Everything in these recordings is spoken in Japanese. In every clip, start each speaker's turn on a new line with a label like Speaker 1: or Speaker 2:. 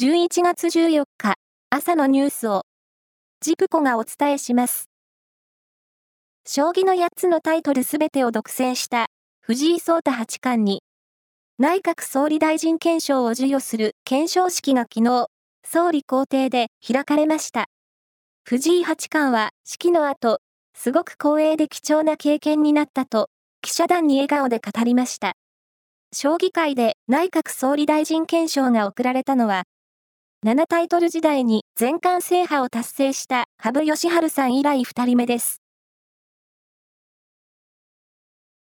Speaker 1: 11月14日朝のニュースをジプコがお伝えします。将棋の8つのタイトルすべてを独占した藤井聡太八冠に内閣総理大臣顕彰を授与する顕彰式が昨日総理公邸で開かれました。藤井八冠は式の後、すごく光栄で貴重な経験になったと記者団に笑顔で語りました。将棋界で内閣総理大臣顕彰が贈られたのは7タイトル時代に全冠制覇を達成した羽生善治さん以来2人目です。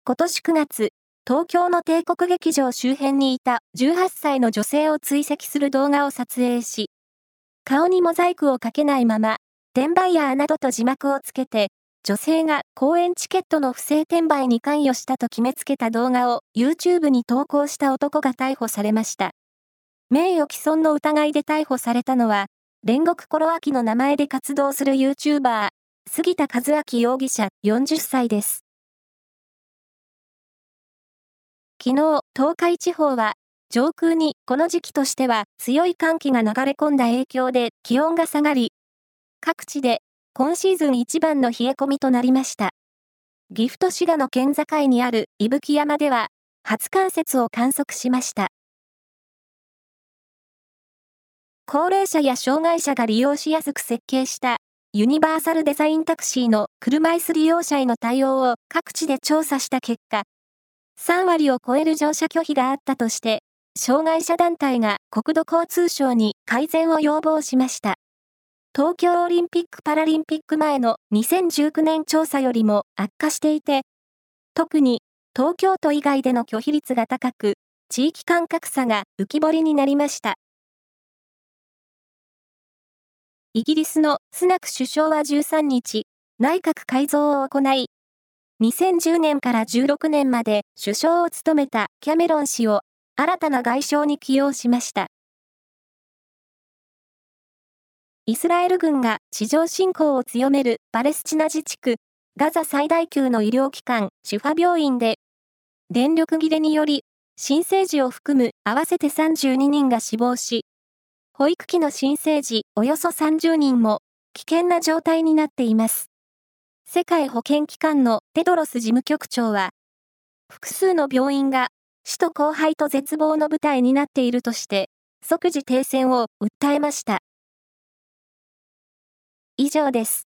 Speaker 1: 今年9月、東京の帝国劇場周辺にいた18歳の女性を追跡する動画を撮影し、顔にモザイクをかけないまま、転売ヤーなどと字幕をつけて、女性が公演チケットの不正転売に関与したと決めつけた動画を YouTube に投稿した男が逮捕されました。名誉毀損の疑いで逮捕されたのは、煉獄コロアキの名前で活動する YouTuber、杉田和明容疑者40歳です。昨日、東海地方は、上空にこの時期としては強い寒気が流れ込んだ影響で気温が下がり、各地で今シーズン一番の冷え込みとなりました。岐阜と滋賀の県境にある伊吹山では、初冠雪を観測しました。高齢者や障害者が利用しやすく設計したユニバーサルデザインタクシーの車椅子利用者への対応を各地で調査した結果、3割を超える乗車拒否があったとして、障害者団体が国土交通省に改善を要望しました。東京オリンピック・パラリンピック前の2019年調査よりも悪化していて、特に東京都以外での拒否率が高く、地域間格差が浮き彫りになりました。イギリスのスナク首相は13日、内閣改造を行い、2010年から16年まで首相を務めたキャメロン氏を新たな外相に起用しました。イスラエル軍が地上侵攻を強めるパレスチナ自治区、ガザ最大級の医療機関、シュファ病院で、電力切れにより、新生児を含む合わせて32人が死亡し、保育器の新生児およそ30人も危険な状態になっています。世界保健機関のテドロス事務局長は、複数の病院が首都荒廃と絶望の舞台になっているとして、即時停戦を訴えました。以上です。